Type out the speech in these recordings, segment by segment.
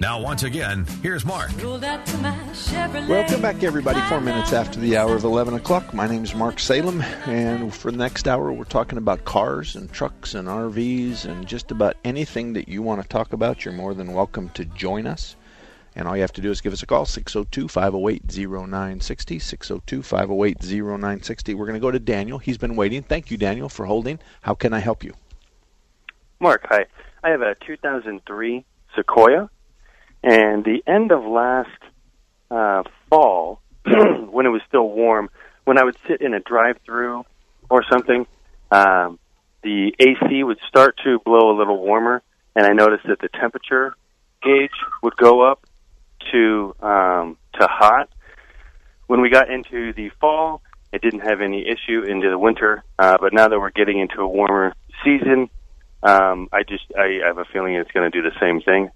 Now, once again, here's Mark. Welcome back, everybody. Four minutes after the hour of 11 o'clock. My name is Mark Salem, and for the next hour, we're talking about cars and trucks and RVs and just about anything that you want to talk about. You're more than welcome to join us. And all you have to do is give us a call, 602 508 0960. 602 508 0960. We're going to go to Daniel. He's been waiting. Thank you, Daniel, for holding. How can I help you? Mark, hi. I have a 2003 Sequoia and the end of last uh, fall, when it was still warm, when I would sit in a drive-through or something, um, the AC would start to blow a little warmer, and I noticed that the temperature gauge would go up to um, to hot. When we got into the fall, it didn't have any issue into the winter, uh, but now that we're getting into a warmer season, um, I just I have a feeling it's going to do the same thing.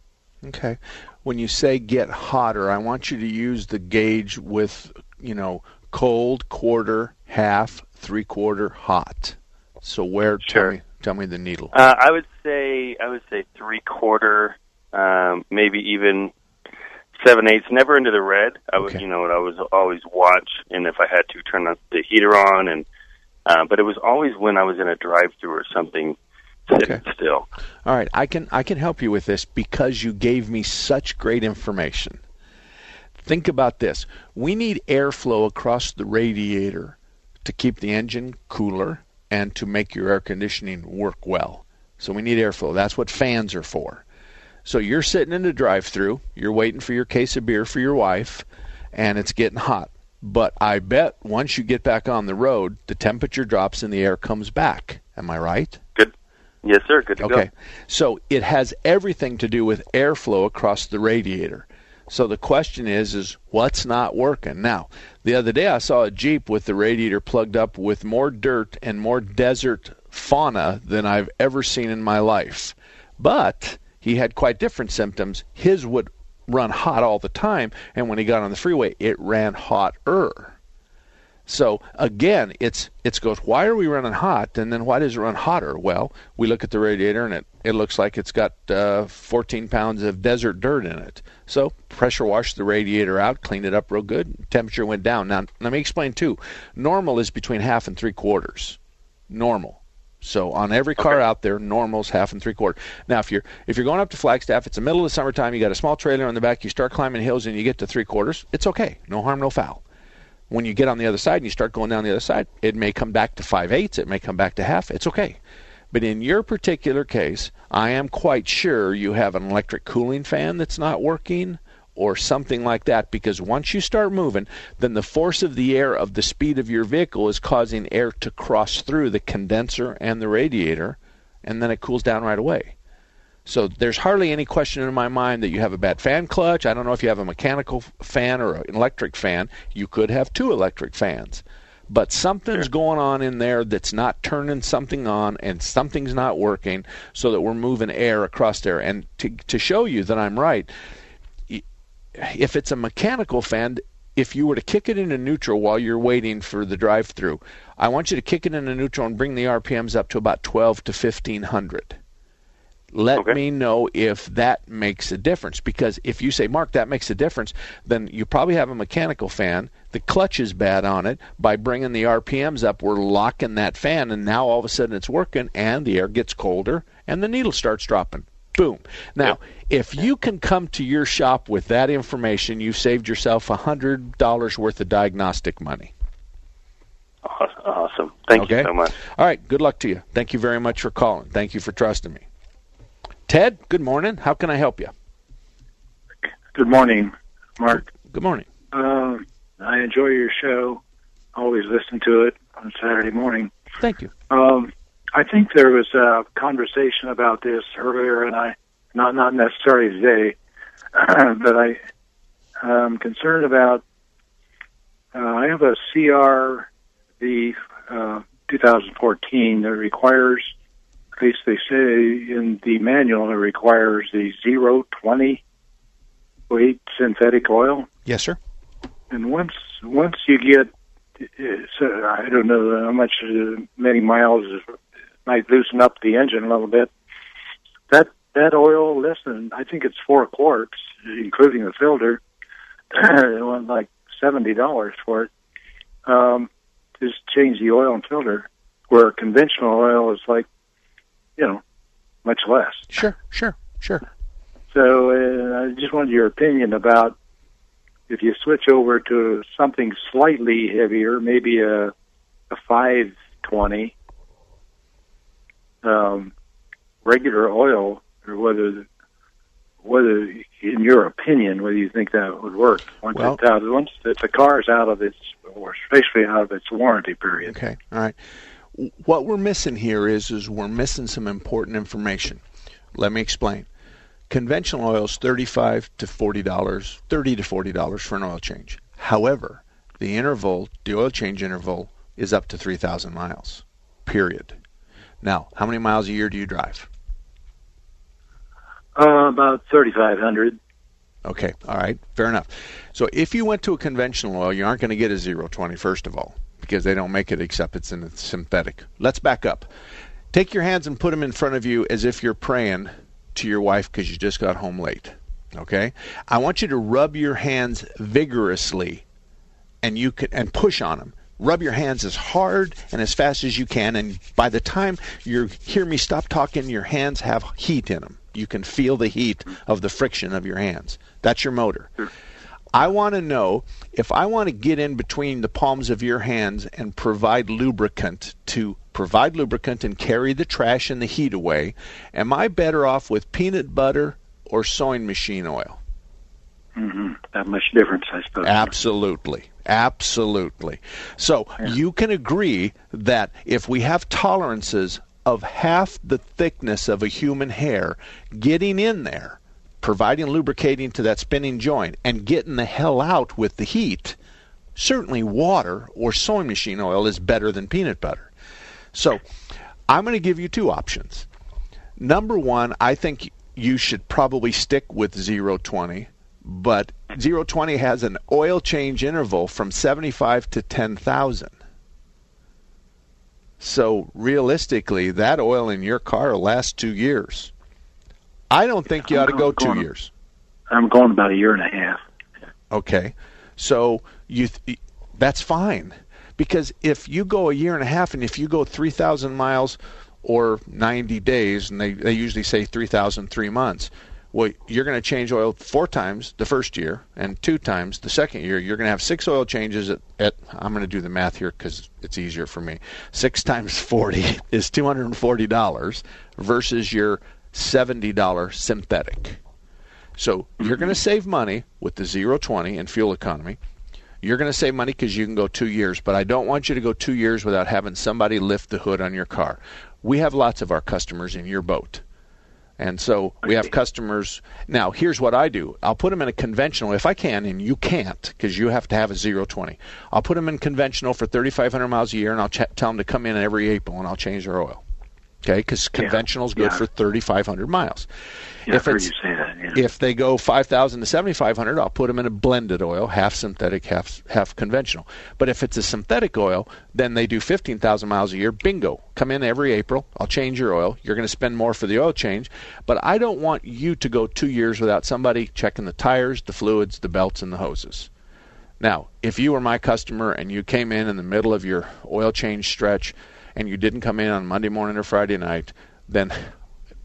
Okay when you say get hotter, I want you to use the gauge with, you know, cold, quarter, half, three quarter, hot. So where? Sure. Tell me, tell me the needle. Uh, I would say I would say three quarter, um, maybe even seven eighths. Never into the red. I would, Okay. you know, I was always watch, and if I had to, turn the heater on, and uh, but it was always when I was in a drive-through or something, Okay. still. All right, I can I can help you with this because you gave me such great information. Think about this. We need airflow across the radiator to keep the engine cooler and to make your air conditioning work well. So we need airflow. That's what fans are for. So you're sitting in the drive-through, you're waiting for your case of beer for your wife, and it's getting hot. But I bet once you get back on the road, the temperature drops and the air comes back. Am I right? Yes, sir. Good to Okay. go. So it has everything to do with airflow across the radiator. So the question is is what's not working? Now, the other day I saw a Jeep with the radiator plugged up with more dirt and more desert fauna than I've ever seen in my life. But he had quite different symptoms. His would run hot all the time, and when he got on the freeway, it ran hotter. So again, it's it's goes. Why are we running hot? And then why does it run hotter? Well, we look at the radiator and it it looks like it's got uh, 14 pounds of desert dirt in it. So pressure washed the radiator out, cleaned it up real good. Temperature went down. Now let me explain too. Normal is between half and three quarters. Normal. So on every car out there, normal's half and three quarter. Now if you're if you're going up to Flagstaff, it's the middle of the summertime. You got a small trailer on the back. You start climbing hills and you get to three quarters. It's okay. No harm, no foul when you get on the other side and you start going down the other side, it may come back to five eighths, it may come back to half. It's okay. But in your particular case, I am quite sure you have an electric cooling fan that's not working or something like that because once you start moving, then the force of the air of the speed of your vehicle is causing air to cross through the condenser and the radiator and then it cools down right away. So there's hardly any question in my mind that you have a bad fan clutch. I don't know if you have a mechanical fan or an electric fan. You could have two electric fans. But something's going on in there that's not turning something on and something's not working so that we're moving air across there. And to, to show you that I'm right, if it's a mechanical fan, if you were to kick it into neutral while you're waiting for the drive through, I want you to kick it into neutral and bring the RPMs up to about 12 to 1500 let Okay. me know if that makes a difference because if you say mark that makes a difference then you probably have a mechanical fan the clutch is bad on it by bringing the rpms up we're locking that fan and now all of a sudden it's working and the air gets colder and the needle starts dropping boom now if you can come to your shop with that information you've saved yourself a hundred dollars worth of diagnostic money Awesome. Thank okay? you so much. All right. Good luck to you. Thank you very much for calling. Thank you for trusting me. Ted, good morning. How can I help you? Good morning, Mark. Good morning. Uh, I enjoy your show. Always listen to it on Saturday morning. Thank you. Um, I think there was a conversation about this earlier, and I not not necessarily today, but I am concerned about. Uh, I have a CRV uh, 2014 that requires, at least they say in the manual, it requires the 020 weight synthetic oil. Yes, sir. And once once you get, uh, so I don't know how much uh, many miles might loosen up the engine a little bit. That that oil, less than I think it's four quarts, including the filter. it was like seventy dollars for it. Um, just change the oil and filter. Where conventional oil is like, you know, much less. Sure, sure, sure. So uh, I just wanted your opinion about if you switch over to something slightly heavier, maybe a a five twenty um, regular oil, or whether whether in your opinion whether you think that would work once Well- it's out once the, the car is out of its or especially out of its warranty period. Okay. All right. What we're missing here is is we're missing some important information. Let me explain. Conventional oil is thirty-five to forty dollars, thirty to forty dollars for an oil change. However, the interval, the oil change interval, is up to three thousand miles. Period. Now, how many miles a year do you drive? Uh, about thirty five hundred. Okay, all right, fair enough. So if you went to a conventional oil, you aren't going to get a zero twenty. first of all, because they don't make it except it's in synthetic. Let's back up. Take your hands and put them in front of you as if you're praying to your wife because you just got home late. Okay? I want you to rub your hands vigorously and you can and push on them. Rub your hands as hard and as fast as you can and by the time you hear me stop talking your hands have heat in them. You can feel the heat of the friction of your hands. That's your motor. I want to know if I want to get in between the palms of your hands and provide lubricant to provide lubricant and carry the trash and the heat away, am I better off with peanut butter or sewing machine oil? Mm-hmm. That much difference, I suppose. Absolutely. Absolutely. So you can agree that if we have tolerances of half the thickness of a human hair, getting in there, providing lubricating to that spinning joint, and getting the hell out with the heat, certainly water or sewing machine oil is better than peanut butter. So I'm going to give you two options. Number one, I think you should probably stick with 020 but 020 has an oil change interval from 75 to 10,000. So realistically, that oil in your car will last two years. I don't think you ought to go two Going- years. I'm going about a year and a half. Okay, so you th- that's fine because if you go a year and a half and if you go 3,000 miles or 90 days, and they, they usually say 3,000 three months, well, you're going to change oil four times the first year and two times the second year. You're going to have six oil changes at, at I'm going to do the math here because it's easier for me. Six times 40 is $240 versus your $70 synthetic. So you're going to mm-hmm. save money with the 020 and fuel economy. You're going to save money because you can go two years, but I don't want you to go two years without having somebody lift the hood on your car. We have lots of our customers in your boat. And so we have customers. Now, here's what I do I'll put them in a conventional if I can, and you can't because you have to have a 020. I'll put them in conventional for 3,500 miles a year, and I'll ch- tell them to come in every April and I'll change their oil. Okay, because conventional is good yeah. for 3,500 miles. Yeah, if it's that. Yeah. if they go 5,000 to 7,500, I'll put them in a blended oil, half synthetic, half half conventional. But if it's a synthetic oil, then they do 15,000 miles a year. Bingo! Come in every April. I'll change your oil. You're going to spend more for the oil change, but I don't want you to go two years without somebody checking the tires, the fluids, the belts, and the hoses. Now, if you were my customer and you came in in the middle of your oil change stretch and you didn't come in on Monday morning or Friday night, then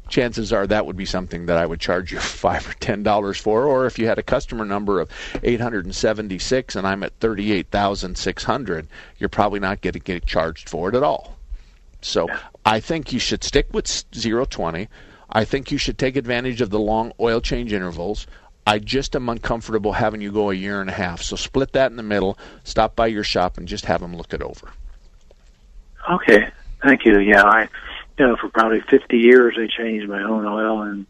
chances are that would be something that I would charge you five or ten dollars for. Or if you had a customer number of 876 and I'm at 38,600, you're probably not going to get charged for it at all. So I think you should stick with 020. I think you should take advantage of the long oil change intervals. I just am uncomfortable having you go a year and a half. So split that in the middle, stop by your shop, and just have them look it over. Okay, thank you. Yeah, I, you know, for probably 50 years I changed my own oil and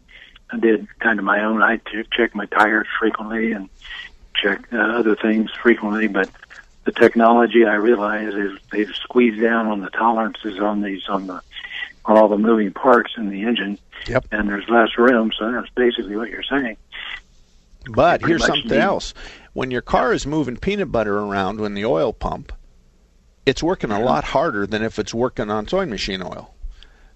I did kind of my own. I t- check my tires frequently and check uh, other things frequently, but the technology I realize is they've squeezed down on the tolerances on these on the on all the moving parts in the engine. Yep. And there's less room, so that's basically what you're saying. But here's something need- else. When your car is moving peanut butter around in the oil pump, it's working a lot harder than if it's working on sewing machine oil.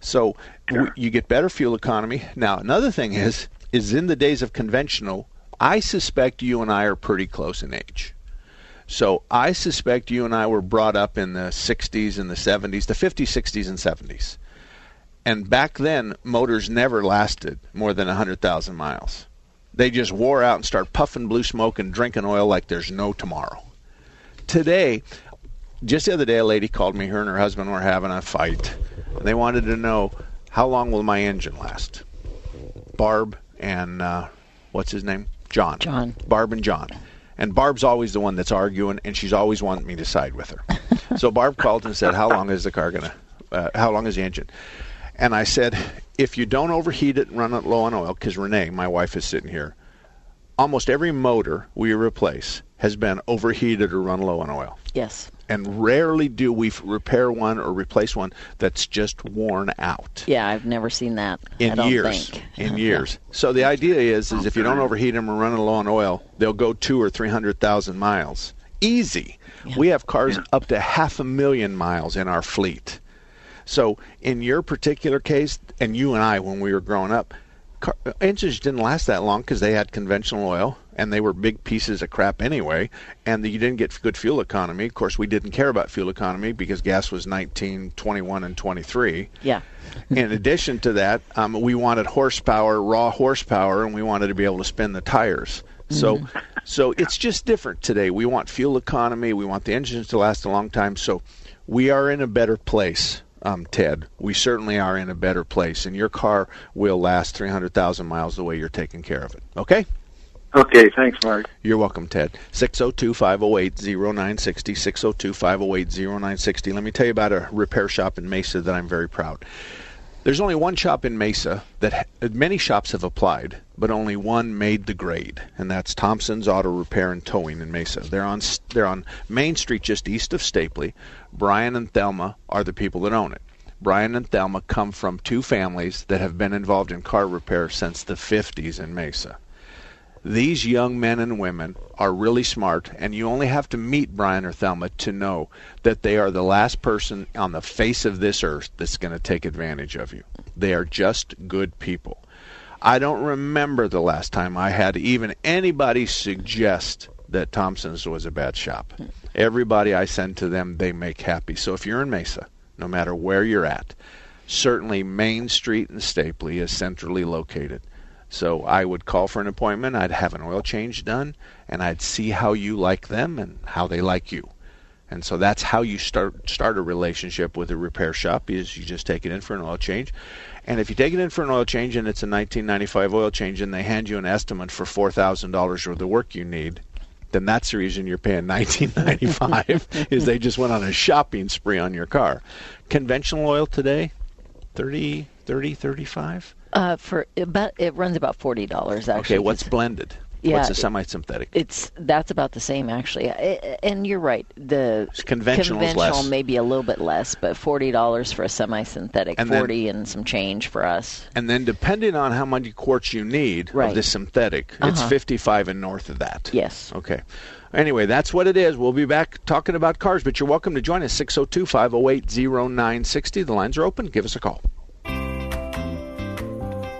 So w- you get better fuel economy. Now, another thing is is in the days of conventional, I suspect you and I are pretty close in age. So I suspect you and I were brought up in the 60s and the 70s, the 50s, 60s, and 70s. And back then, motors never lasted more than 100,000 miles. They just wore out and start puffing blue smoke and drinking oil like there's no tomorrow. Today, just the other day, a lady called me. Her and her husband were having a fight. And they wanted to know how long will my engine last. Barb and uh, what's his name? John. John. Barb and John. And Barb's always the one that's arguing, and she's always wanting me to side with her. so Barb called and said, "How long is the car gonna? Uh, how long is the engine?" And I said, "If you don't overheat it and run it low on oil, because Renee, my wife, is sitting here. Almost every motor we replace has been overheated or run low on oil." Yes. and rarely do we repair one or replace one that's just worn out Yeah, I've never seen that. In years. think. In years. So the idea is, is if you don't overheat them or run it low on oil, they'll go two or three hundred thousand miles easy. We have cars up to half a million miles in our fleet. So in your particular case, and you and I, when we were growing up, car, engines didn't last that long because they had conventional oil and they were big pieces of crap anyway, and you didn't get good fuel economy. Of course, we didn't care about fuel economy because gas was 19, 21, and 23 Yeah. in addition to that, um, we wanted horsepower, raw horsepower, and we wanted to be able to spin the tires. So, so it's just different today. We want fuel economy. We want the engines to last a long time. So, we are in a better place, um, Ted. We certainly are in a better place, and your car will last 300,000 miles the way you're taking care of it. Okay? Okay, thanks, Mark. You're welcome, Ted. 602 508 0960. 602 508 0960. Let me tell you about a repair shop in Mesa that I'm very proud. There's only one shop in Mesa that ha- many shops have applied, but only one made the grade, and that's Thompson's Auto Repair and Towing in Mesa. They're on they're on Main Street just east of Stapley. Brian and Thelma are the people that own it. Brian and Thelma come from two families that have been involved in car repair since the 50s in Mesa these young men and women are really smart, and you only have to meet Brian or Thelma to know that they are the last person on the face of this earth that's going to take advantage of you. They are just good people. I don't remember the last time I had even anybody suggest that Thompson's was a bad shop. Everybody I send to them, they make happy. So if you're in Mesa, no matter where you're at, certainly Main Street and Stapley is centrally located. So I would call for an appointment. I'd have an oil change done, and I'd see how you like them and how they like you. And so that's how you start start a relationship with a repair shop. Is you just take it in for an oil change, and if you take it in for an oil change and it's a 1995 oil change, and they hand you an estimate for four thousand dollars worth of work you need, then that's the reason you're paying 1995 is they just went on a shopping spree on your car. Conventional oil today, 30, 30, 35. Uh, for about it runs about forty dollars actually. Okay, what's blended? Yeah, what's a semi-synthetic? It's that's about the same actually, and you're right. The conventional is conventional may be a little bit less, but forty dollars for a semi-synthetic, And then- forty and some change for us. and then depending on how many quarts you need of the synthetic, it's Uh-huh. 55 and north of that. Yes. Okay. Anyway, that's what it is. We'll be back talking about cars, but you're welcome to join us 602 508 0960. The lines are open. Give us a call.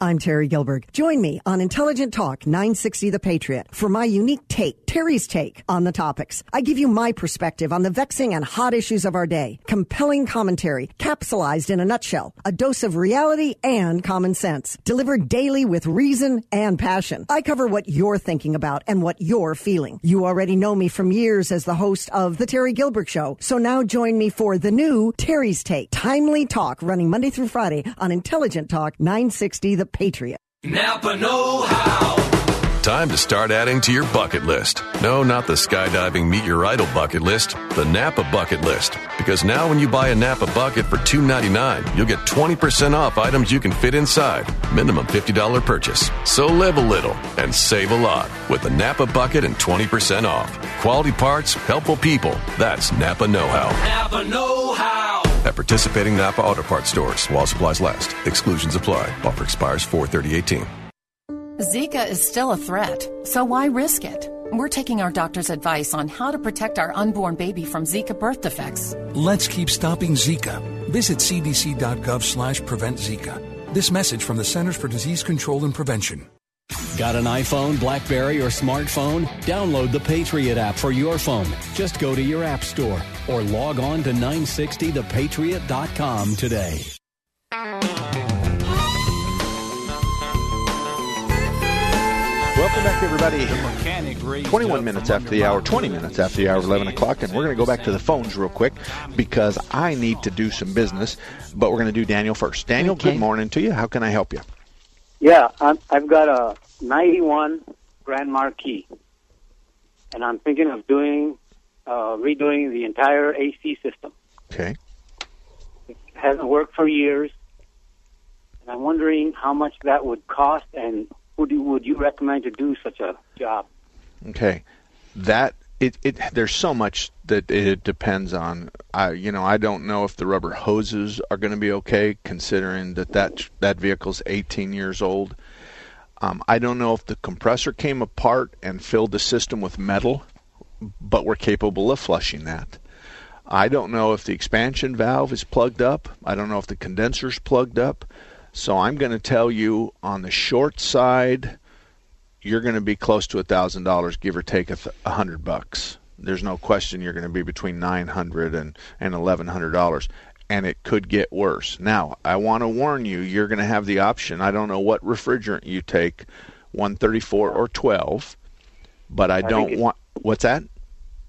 I'm Terry Gilbert. Join me on Intelligent Talk 960 The Patriot for my unique take, Terry's take on the topics. I give you my perspective on the vexing and hot issues of our day. Compelling commentary, capsulized in a nutshell. A dose of reality and common sense. Delivered daily with reason and passion. I cover what you're thinking about and what you're feeling. You already know me from years as the host of The Terry Gilbert Show. So now join me for the new Terry's Take. Timely talk running Monday through Friday on Intelligent Talk 960 The Patriot. Napa Know How. Time to start adding to your bucket list. No, not the skydiving meet your idol bucket list, the Napa bucket list. Because now when you buy a Napa bucket for $2.99, you'll get 20% off items you can fit inside. Minimum $50 purchase. So live a little and save a lot with the Napa bucket and 20% off. Quality parts, helpful people. That's Napa Know How. Napa Know How. At participating Napa Auto Parts stores while supplies last. Exclusions apply. Offer expires 43018. Zika is still a threat, so why risk it? We're taking our doctor's advice on how to protect our unborn baby from Zika birth defects. Let's keep stopping Zika. Visit cdc.gov slash prevent Zika. This message from the Centers for Disease Control and Prevention. Got an iPhone, Blackberry, or smartphone? Download the Patriot app for your phone. Just go to your app store or log on to 960thepatriot.com today. Welcome back, everybody. 21 minutes after the hour, 20 minutes after the hour 11 o'clock, and we're going to go back to the phones real quick because I need to do some business, but we're going to do Daniel first. Daniel, Okay. good morning to you. How can I help you? Yeah, I'm, I've got a 91 Grand Marquis, and I'm thinking of doing uh, redoing the entire AC system. Okay. It hasn't worked for years, and I'm wondering how much that would cost, and would you, would you recommend to do such a job? Okay, that it, it there's so much that it depends on. I you know I don't know if the rubber hoses are going to be okay, considering that that that vehicle's 18 years old. Um, I don't know if the compressor came apart and filled the system with metal, but we're capable of flushing that. I don't know if the expansion valve is plugged up. I don't know if the condenser's plugged up. So I'm going to tell you on the short side, you're going to be close to a thousand dollars, give or take a, th- hundred bucks. There's no question you're going to be between nine hundred and and eleven hundred dollars, and it could get worse. Now, I want to warn you, you're going to have the option. I don't know what refrigerant you take, 134 or 12, but I, think don't want. What's that?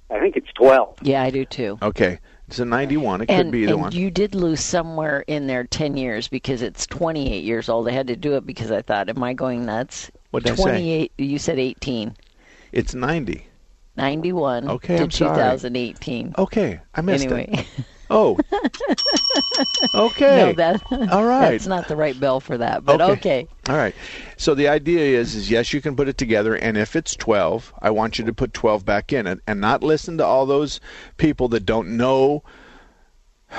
I think it's 12. Yeah, I do too. Okay, it's a 91. It could and be the and one. you did lose somewhere in there 10 years because it's 28 years old. I had to do it because I thought, am I going nuts? What'd I say? 28, you said 18. It's 90. 91 Okay, to I'm sorry. 2018. Okay, I missed it. anyway. it. Oh. okay. no, that, All right. that's not the right bell for that, but okay. All right. So the idea is, is yes, you can put it together, and if it's 12, I want you to put 12 back in it, and not listen to all those people that don't know.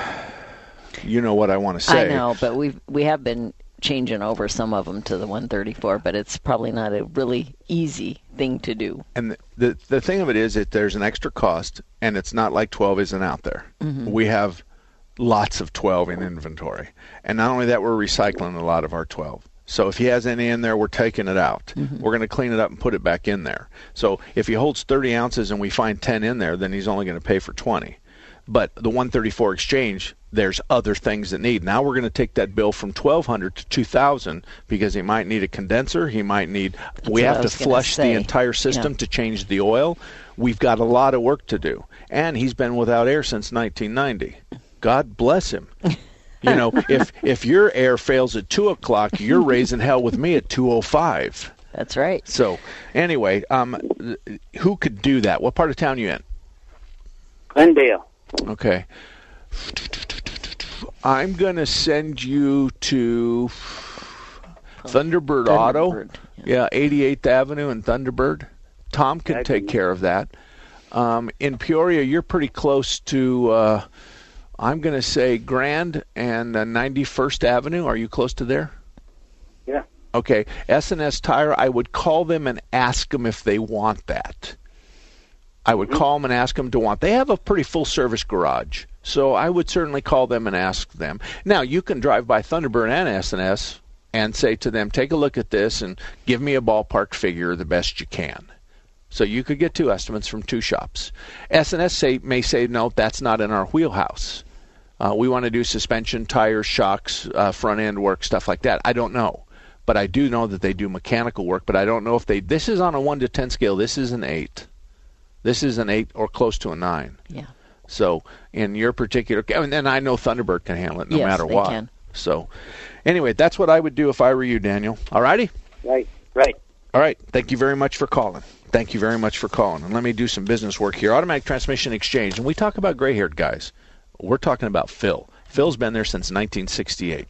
You know what I want to say. I know, but we we have been changing over some of them to the 134, but it's probably not a really easy thing to do. And the, the the thing of it is that there's an extra cost, and it's not like 12 isn't out there. Mhm. We have lots of 12 in inventory, and not only that, we're recycling a lot of our 12. So if he has any in there, we're taking it out. We're going to clean it up and put it back in there. So if he holds 30 ounces and we find 10 in there, then he's only going to pay for 20. But the 134 exchange, there's other things that need. Now we're going to take that bill from 1200 to 2000 because he might need a condenser. He might need. we have to flush the entire system Yeah. to change the oil. We've got a lot of work to do. And he's been without air since 1990. God bless him. you know, if if your air fails at two o'clock, you're raising hell with me at two o five. That's right. So anyway, um, who could do that? What part of town you in? Glendale. Okay. I'm going to send you to Thunderbird, Auto. Yeah. 88th Avenue and Thunderbird. Tom can take care of that. Um, in Peoria, you're pretty close to, uh, I'm going to say Grand and uh, 91st Avenue. Are you close to there? Yeah. Okay. S&S Tire, I would call them and ask them if they want that. I would call them and ask them to want. They have a pretty full service garage, so I would certainly call them and ask them. Now you can drive by Thunderbird and S&S and say to them, "Take a look at this and give me a ballpark figure the best you can." So you could get two estimates from two shops. S&S say, may say, "No, that's not in our wheelhouse. Uh, we want to do suspension, tires, shocks, uh, front end work, stuff like that." I don't know but I do know that they do mechanical work. But I don't know if they. This is on a one to ten scale. This is an eight. This is an eight or close to a nine. Yeah. So in your particular, and then I know Thunderbird can handle it no Yes, matter they what. can. So anyway, that's what I would do if I were you, Daniel. All righty. Right. Right. All right. Thank you very much for calling. Thank you very much for calling. And let me do some business work here. Automatic Transmission Exchange. And we talk about gray haired guys. We're talking about Phil. Phil's been there since 1968.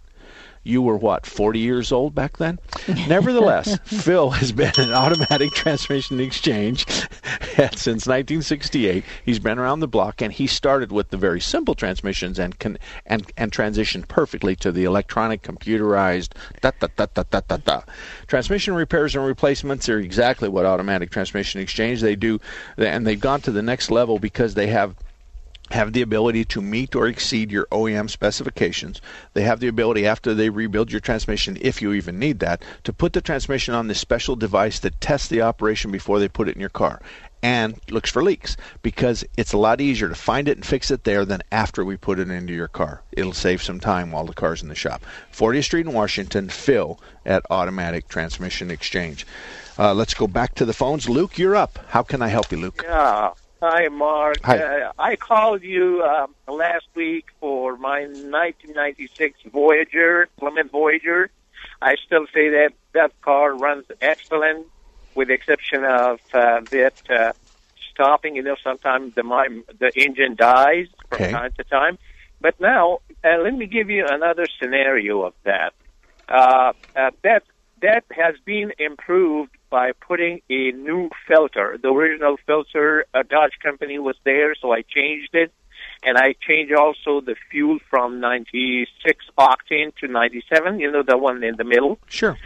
You were what, 40 years old back then? Nevertheless, Phil has been an automatic transmission exchange since 1968. He's been around the block, and he started with the very simple transmissions and can and and transitioned perfectly to the electronic, computerized da da da da da da da. Transmission repairs and replacements are exactly what automatic transmission exchange they do, and they've gone to the next level because they have have the ability to meet or exceed your OEM specifications. They have the ability, after they rebuild your transmission, if you even need that, to put the transmission on this special device that tests the operation before they put it in your car and looks for leaks because it's a lot easier to find it and fix it there than after we put it into your car. It'll save some time while the car's in the shop. 40th Street in Washington, Phil at Automatic Transmission Exchange. Uh, let's go back to the phones. Luke, you're up. How can I help you, Luke? Yeah. Hi, Mark. Hi. Uh, I called you uh, last week for my 1996 Voyager, Plymouth Voyager. I still say that that car runs excellent, with the exception of uh, that uh, stopping. You know, sometimes the my, the engine dies from Okay. time to time. But now, uh, let me give you another scenario of that. Uh, uh, that that has been improved by putting a new filter. The original filter, a Dodge company was there, so I changed it, and I changed also the fuel from 96 octane to 97. You know, the one in the middle. Sure.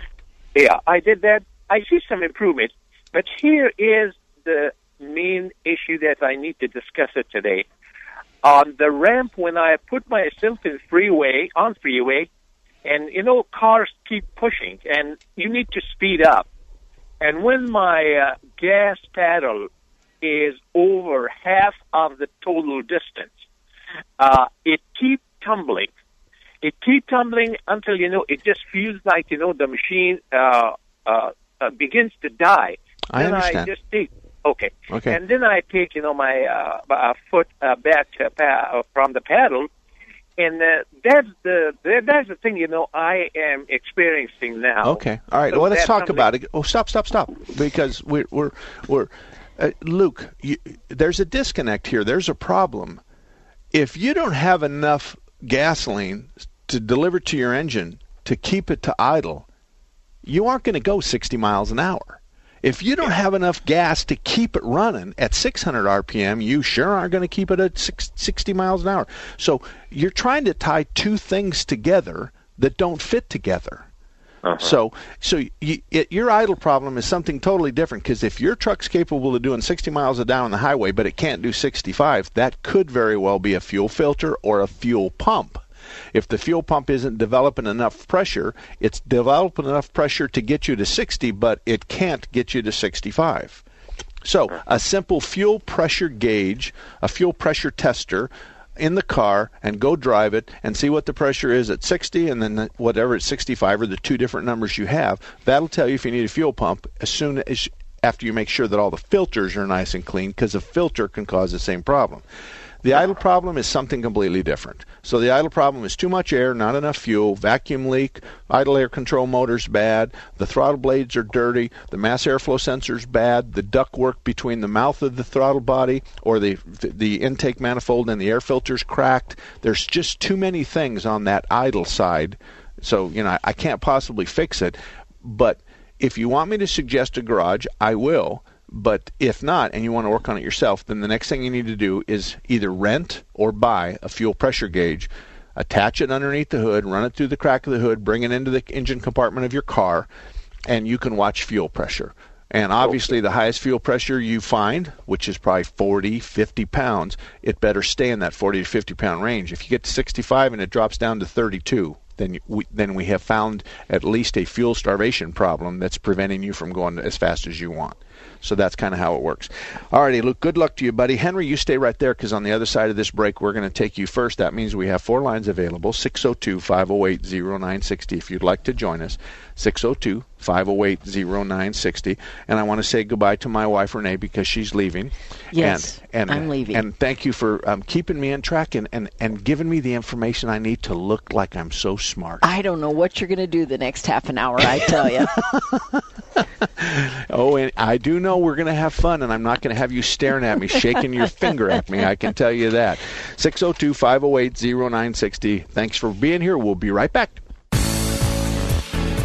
Yeah, I did that. I see some improvement, but here is the main issue that I need to discuss it today. On the ramp, when I put myself in freeway on freeway, and you know cars keep pushing, and you need to speed up. And when my uh, gas pedal is over half of the total distance, uh, it keeps tumbling. It keeps tumbling until you know it just feels like you know the machine uh, uh, uh, begins to die. I then I just take okay, Okay. and then I take you know my uh, uh, foot uh, back uh, pa- uh, from the paddle, and uh, that's the that's the thing you know I am experiencing now. Okay. All right. So well, let's talk something- about it. Oh, stop, stop, stop. Because we're we're we're uh, Luke. You, there's a disconnect here. There's a problem. If you don't have enough gasoline to deliver to your engine to keep it to idle, you aren't going to go 60 miles an hour. If you don't have enough gas to keep it running at 600 RPM, you sure aren't going to keep it at six- 60 miles an hour. So you're trying to tie two things together that don't fit together. Uh-huh. So, so you, it, your idle problem is something totally different because if your truck's capable of doing 60 miles a down on the highway, but it can't do 65, that could very well be a fuel filter or a fuel pump. If the fuel pump isn't developing enough pressure, it's developing enough pressure to get you to 60, but it can't get you to 65. So, a simple fuel pressure gauge, a fuel pressure tester in the car, and go drive it and see what the pressure is at 60 and then whatever at 65 are the two different numbers you have. That'll tell you if you need a fuel pump as soon as after you make sure that all the filters are nice and clean because a filter can cause the same problem. The idle problem is something completely different. So the idle problem is too much air, not enough fuel, vacuum leak, idle air control motor's bad, the throttle blades are dirty, the mass airflow sensor's bad, the duct work between the mouth of the throttle body or the the intake manifold and the air filter's cracked. There's just too many things on that idle side. So, you know, I, I can't possibly fix it, but if you want me to suggest a garage, I will. But if not, and you want to work on it yourself, then the next thing you need to do is either rent or buy a fuel pressure gauge, attach it underneath the hood, run it through the crack of the hood, bring it into the engine compartment of your car, and you can watch fuel pressure. And obviously, the highest fuel pressure you find, which is probably 40, 50 pounds, it better stay in that 40 to 50 pound range. If you get to 65 and it drops down to 32, then we, then we have found at least a fuel starvation problem that's preventing you from going as fast as you want. So that's kind of how it works. All righty, Luke, good luck to you, buddy. Henry, you stay right there because on the other side of this break, we're going to take you first. That means we have four lines available 602 508 0960 if you'd like to join us. 602 508 0960. And I want to say goodbye to my wife, Renee, because she's leaving. Yes, and, and, I'm leaving. And thank you for um, keeping me in track and, and, and giving me the information I need to look like I'm so smart. I don't know what you're going to do the next half an hour, I tell you. oh, and I do know we're going to have fun, and I'm not going to have you staring at me, shaking your finger at me. I can tell you that. 602 508 0960. Thanks for being here. We'll be right back.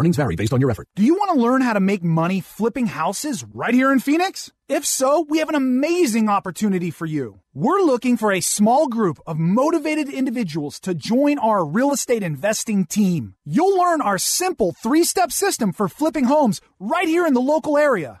Earnings vary based on your effort. Do you want to learn how to make money flipping houses right here in Phoenix? If so, we have an amazing opportunity for you. We're looking for a small group of motivated individuals to join our real estate investing team. You'll learn our simple three step system for flipping homes right here in the local area.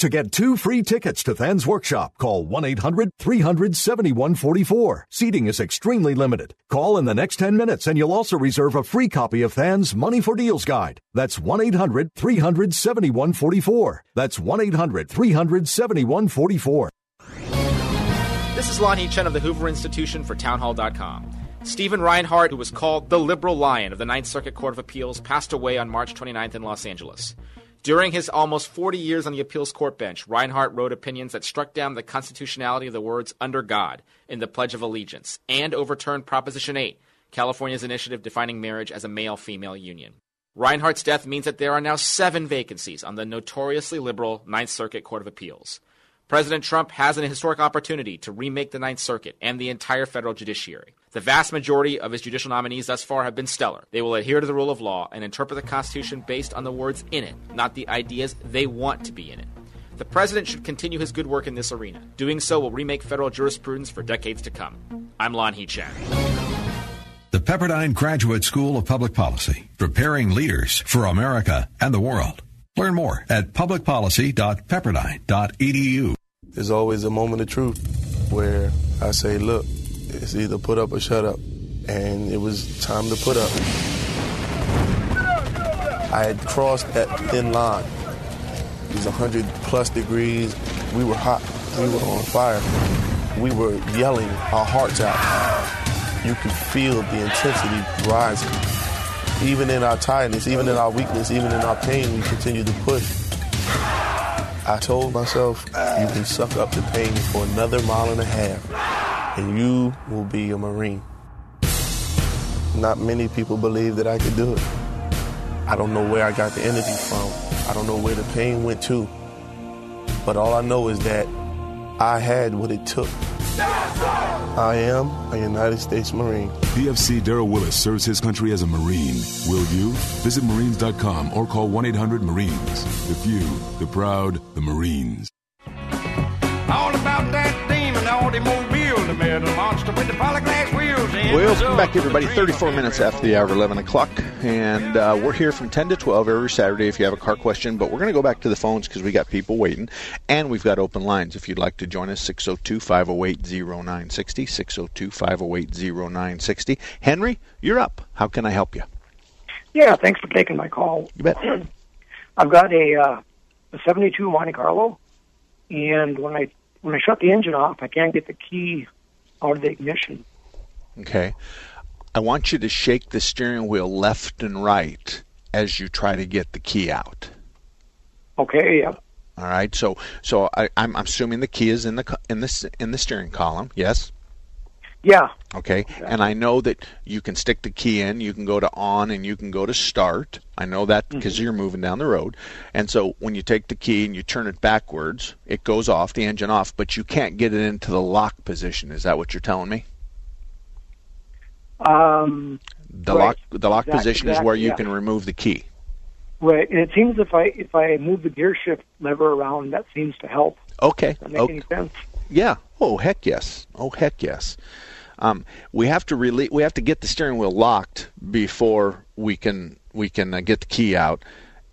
To get two free tickets to Than's workshop, call 1 800 300 7144. Seating is extremely limited. Call in the next 10 minutes and you'll also reserve a free copy of Than's Money for Deals Guide. That's 1 800 300 7144. That's 1 800 300 7144. This is Lanhee Chen of the Hoover Institution for Townhall.com. Stephen Reinhardt, who was called the Liberal Lion of the Ninth Circuit Court of Appeals, passed away on March 29th in Los Angeles. During his almost 40 years on the appeals court bench, Reinhardt wrote opinions that struck down the constitutionality of the words under God in the Pledge of Allegiance and overturned Proposition 8, California's initiative defining marriage as a male female union. Reinhardt's death means that there are now seven vacancies on the notoriously liberal Ninth Circuit Court of Appeals. President Trump has an historic opportunity to remake the Ninth Circuit and the entire federal judiciary. The vast majority of his judicial nominees thus far have been stellar. They will adhere to the rule of law and interpret the Constitution based on the words in it, not the ideas they want to be in it. The president should continue his good work in this arena. Doing so will remake federal jurisprudence for decades to come. I'm Lanhee Chen. The Pepperdine Graduate School of Public Policy, preparing leaders for America and the world. Learn more at publicpolicy.pepperdine.edu. There's always a moment of truth where I say, look, it's either put up or shut up. And it was time to put up. I had crossed that thin line. It was 100 plus degrees. We were hot. We were on fire. We were yelling our hearts out. You could feel the intensity rising. Even in our tiredness, even in our weakness, even in our pain, we continue to push. I told myself, you can suck up the pain for another mile and a half, and you will be a Marine. Not many people believe that I could do it. I don't know where I got the energy from. I don't know where the pain went to. But all I know is that I had what it took. I am a United States Marine. PFC Daryl Willis serves his country as a Marine. Will you? Visit Marines.com or call 1 800 Marines. The few, the proud, the Marines. All about that demon automobile, the metal monster with the polyglass wheels. in Welcome back, everybody. 34 minutes after the hour 11 o'clock. And uh, we're here from 10 to 12 every Saturday if you have a car question. But we're going to go back to the phones because we got people waiting. And we've got open lines. If you'd like to join us, 602 508 0960. 602 508 0960. Henry, you're up. How can I help you? Yeah, thanks for taking my call. You bet. I've got a uh, a 72 Monte Carlo, and when I when I shut the engine off, I can't get the key out of the ignition. Okay. I want you to shake the steering wheel left and right as you try to get the key out. Okay, yeah. All right. So so I, I'm assuming the key is in the in the in the steering column. Yes. Yeah. Okay. And I know that you can stick the key in. You can go to on and you can go to start. I know that mm-hmm. because you're moving down the road. And so when you take the key and you turn it backwards, it goes off the engine off, but you can't get it into the lock position. Is that what you're telling me? Um, The Right. lock the lock Exact- position is where you yeah. can remove the key. right, and it seems if I if I move the gear shift lever around, that seems to help. Okay. Does that make okay. Yeah. Oh heck yes. Oh heck yes. Um, we have to really we have to get the steering wheel locked before we can we can uh, get the key out,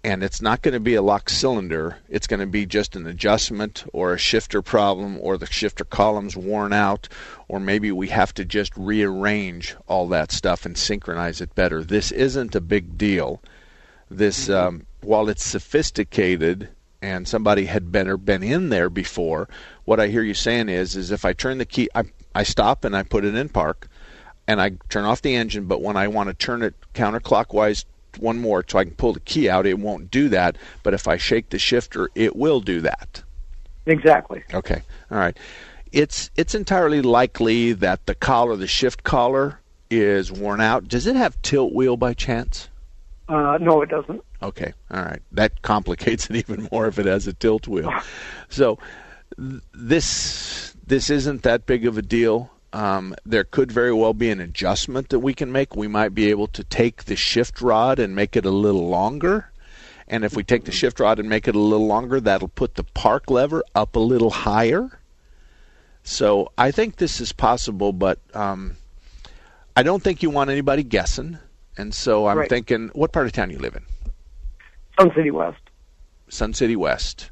and it's not going to be a lock cylinder. It's going to be just an adjustment or a shifter problem, or the shifter column's worn out, or maybe we have to just rearrange all that stuff and synchronize it better. This isn't a big deal. This um, while it's sophisticated and somebody had better been in there before, what I hear you saying is is if I turn the key, I I stop and I put it in park, and I turn off the engine. But when I want to turn it counterclockwise one more so I can pull the key out, it won't do that. But if I shake the shifter, it will do that. Exactly. Okay. All right. It's it's entirely likely that the collar, the shift collar, is worn out. Does it have tilt wheel by chance? Uh, no, it doesn't. Okay, all right. That complicates it even more if it has a tilt wheel. So th- this this isn't that big of a deal. Um, there could very well be an adjustment that we can make. We might be able to take the shift rod and make it a little longer. And if we take the shift rod and make it a little longer, that'll put the park lever up a little higher. So I think this is possible, but um, I don't think you want anybody guessing. And so I'm Right. thinking, what part of town you live in? Sun City West. Sun City West,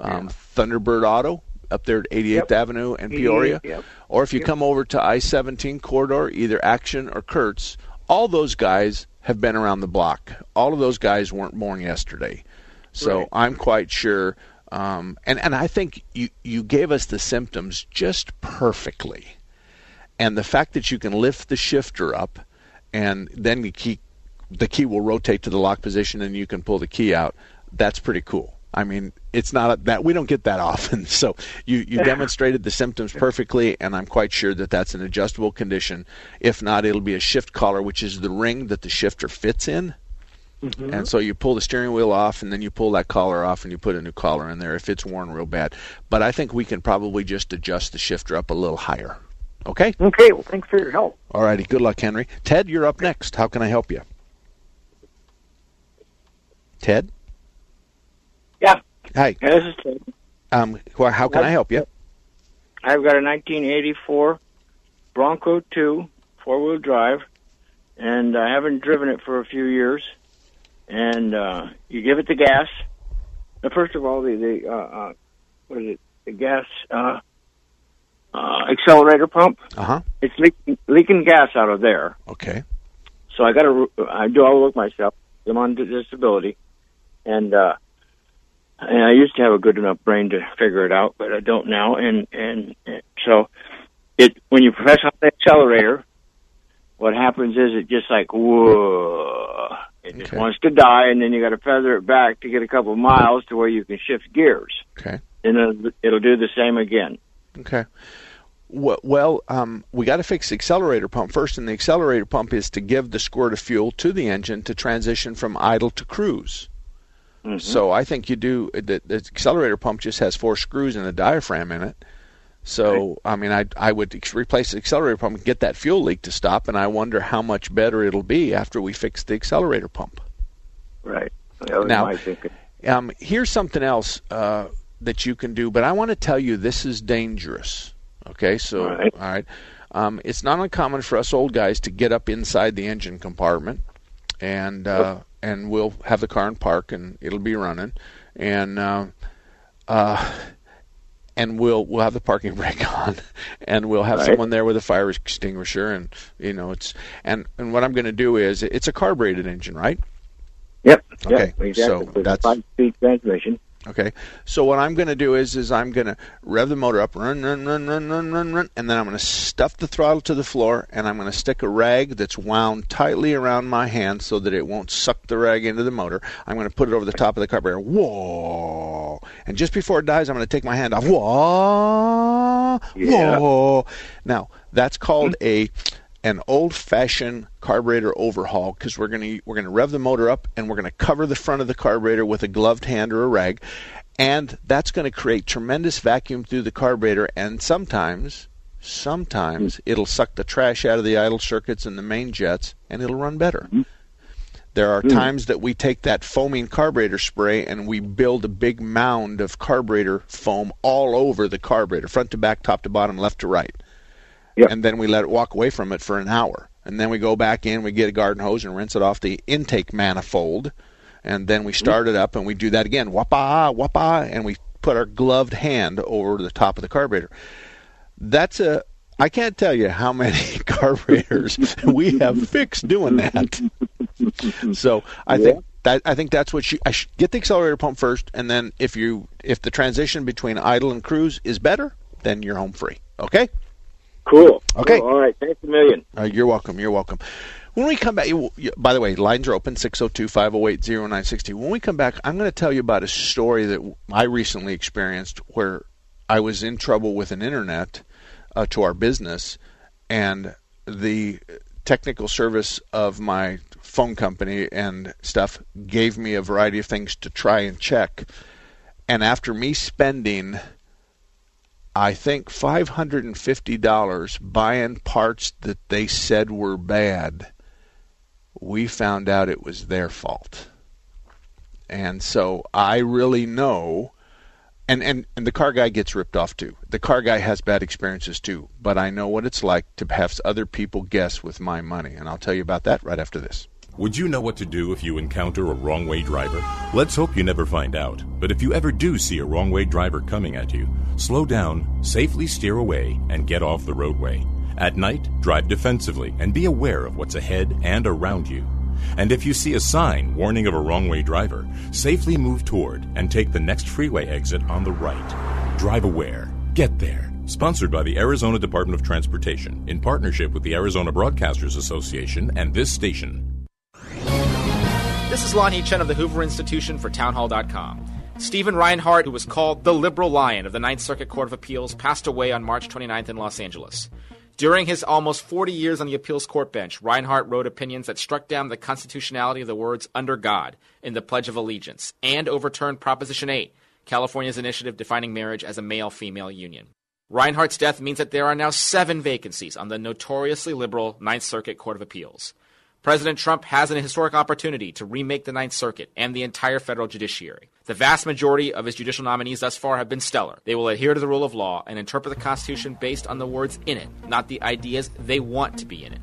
um, Thunderbird Auto up there at 88th Yep. Avenue and Peoria. yep. Or if you Yep. come over to I-17 corridor, either Action or Kurtz, all those guys have been around the block. All of those guys weren't born yesterday, so Right. I'm quite sure. Um, and and I think you you gave us the symptoms just perfectly, and the fact that you can lift the shifter up, and then the key the key will rotate to the lock position and you can pull the key out. That's pretty cool. I mean, it's not that we don't get that often. So you you demonstrated the symptoms perfectly, and I'm quite sure that that's an adjustable condition. If not, it'll be a shift collar, which is the ring that the shifter fits in. Mm-hmm. And so you pull the steering wheel off, and then you pull that collar off, and you put a new collar in there if it's worn real bad. But I think we can probably just adjust the shifter up a little higher. Okay. Okay. Well, thanks for your help. All righty. Good luck, Henry. Ted, you're up next. How can I help you? Ted. Yeah. Hi. Yeah, this is Ted. Um, wh- how can I help you? I've got a 1984 Bronco 2 four wheel drive, and I haven't driven it for a few years. And uh, you give it the gas. Uh, First of all, the the uh, uh, what is it? The gas uh, uh, accelerator pump. Uh huh. It's leaking, leaking gas out of there. Okay. So I got to. I do all the work myself. I'm on disability, and uh, and I used to have a good enough brain to figure it out, but I don't now. And and, and so it when you press on the accelerator, what happens is it just like whoa, it just wants to die, and then you got to feather it back to get a couple miles to where you can shift gears. Okay. Then it'll, it'll do the same again. Okay. Well, well um, we got to fix the accelerator pump first, and the accelerator pump is to give the squirt of fuel to the engine to transition from idle to cruise. Mm-hmm. So I think you do. The, the accelerator pump just has four screws and a diaphragm in it. So I mean, I I would ex- replace the accelerator pump and get that fuel leak to stop, and I wonder how much better it'll be after we fix the accelerator pump. Right. Now-. Um, here's something else uh, that you can do, but I want to tell you this is dangerous. Okay, so All right. all right. Um, it's not uncommon for us old guys to get up inside the engine compartment, and uh, and we'll have the car in park, and it'll be running, and uh, uh, and we'll we'll have the parking brake on, and we'll have Right. someone there with a fire extinguisher, and you know it's and and what I'm going to do is it's a carbureted engine, right? Yep. Okay, Yep, exactly. so that's- five-speed transmission. Okay. So what I'm going to do is is I'm going to rev the motor up, run, run, run, run, run, run, run, and then I'm going to stuff the throttle to the floor, and I'm going to stick a rag that's wound tightly around my hand so that it won't suck the rag into the motor. I'm going to put it over the top of the carburetor. Whoa! And just before it dies, I'm going to take my hand off. Whoa! Yeah. Whoa! Now that's called a an old-fashioned carburetor overhaul because we're going to we're going to rev the motor up and we're going to cover the front of the carburetor with a gloved hand or a rag, and that's going to create tremendous vacuum through the carburetor and sometimes sometimes mm-hmm. it'll suck the trash out of the idle circuits and the main jets and it'll run better. Mm-hmm. There are times that we take that foaming carburetor spray and we build a big mound of carburetor foam all over the carburetor, front to back, top to bottom, left to right. And then we let it walk away from it for an hour. And then we go back in, we get a garden hose and rinse it off the intake manifold. And then we mm-hmm. start it up and we do that again. Wapa, wapa, and we put our gloved hand over the top of the carburetor. That's a I can't tell you how many carburetors we have fixed doing that. So I think that I think that's what you I should get the accelerator pump first, and then if you if the transition between idle and cruise is better, then you're home free. Okay. Cool. Okay. Cool. All right. Thanks a million. Uh, you're welcome. You're welcome. When we come back, you, you- by the way, lines are open 602 508 0960. When we come back, I'm going to tell you about a story that I recently experienced where I was in trouble with an internet uh, to our business, and the technical service of my phone company and stuff gave me a variety of things to try and check. And after me spending I think $550 buying parts that they said were bad, we found out it was their fault. And so I really know and, and, and the car guy gets ripped off too. The car guy has bad experiences too, but I know what it's like to have other people guess with my money, and I'll tell you about that right after this. Would you know what to do if you encounter a wrong way driver? Let's hope you never find out. But if you ever do see a wrong way driver coming at you, slow down, safely steer away, and get off the roadway. At night, drive defensively and be aware of what's ahead and around you. And if you see a sign warning of a wrong way driver, safely move toward and take the next freeway exit on the right. Drive aware. Get there. Sponsored by the Arizona Department of Transportation in partnership with the Arizona Broadcasters Association and this station. This is Lanhee Chen of the Hoover Institution for Townhall.com. Stephen Reinhardt, who was called the Liberal Lion of the Ninth Circuit Court of Appeals, passed away on March 29th in Los Angeles. During his almost 40 years on the appeals court bench, Reinhardt wrote opinions that struck down the constitutionality of the words under God in the Pledge of Allegiance and overturned Proposition 8, California's initiative defining marriage as a male female union. Reinhardt's death means that there are now seven vacancies on the notoriously liberal Ninth Circuit Court of Appeals. President Trump has an historic opportunity to remake the Ninth Circuit and the entire federal judiciary. The vast majority of his judicial nominees thus far have been stellar. They will adhere to the rule of law and interpret the Constitution based on the words in it, not the ideas they want to be in it.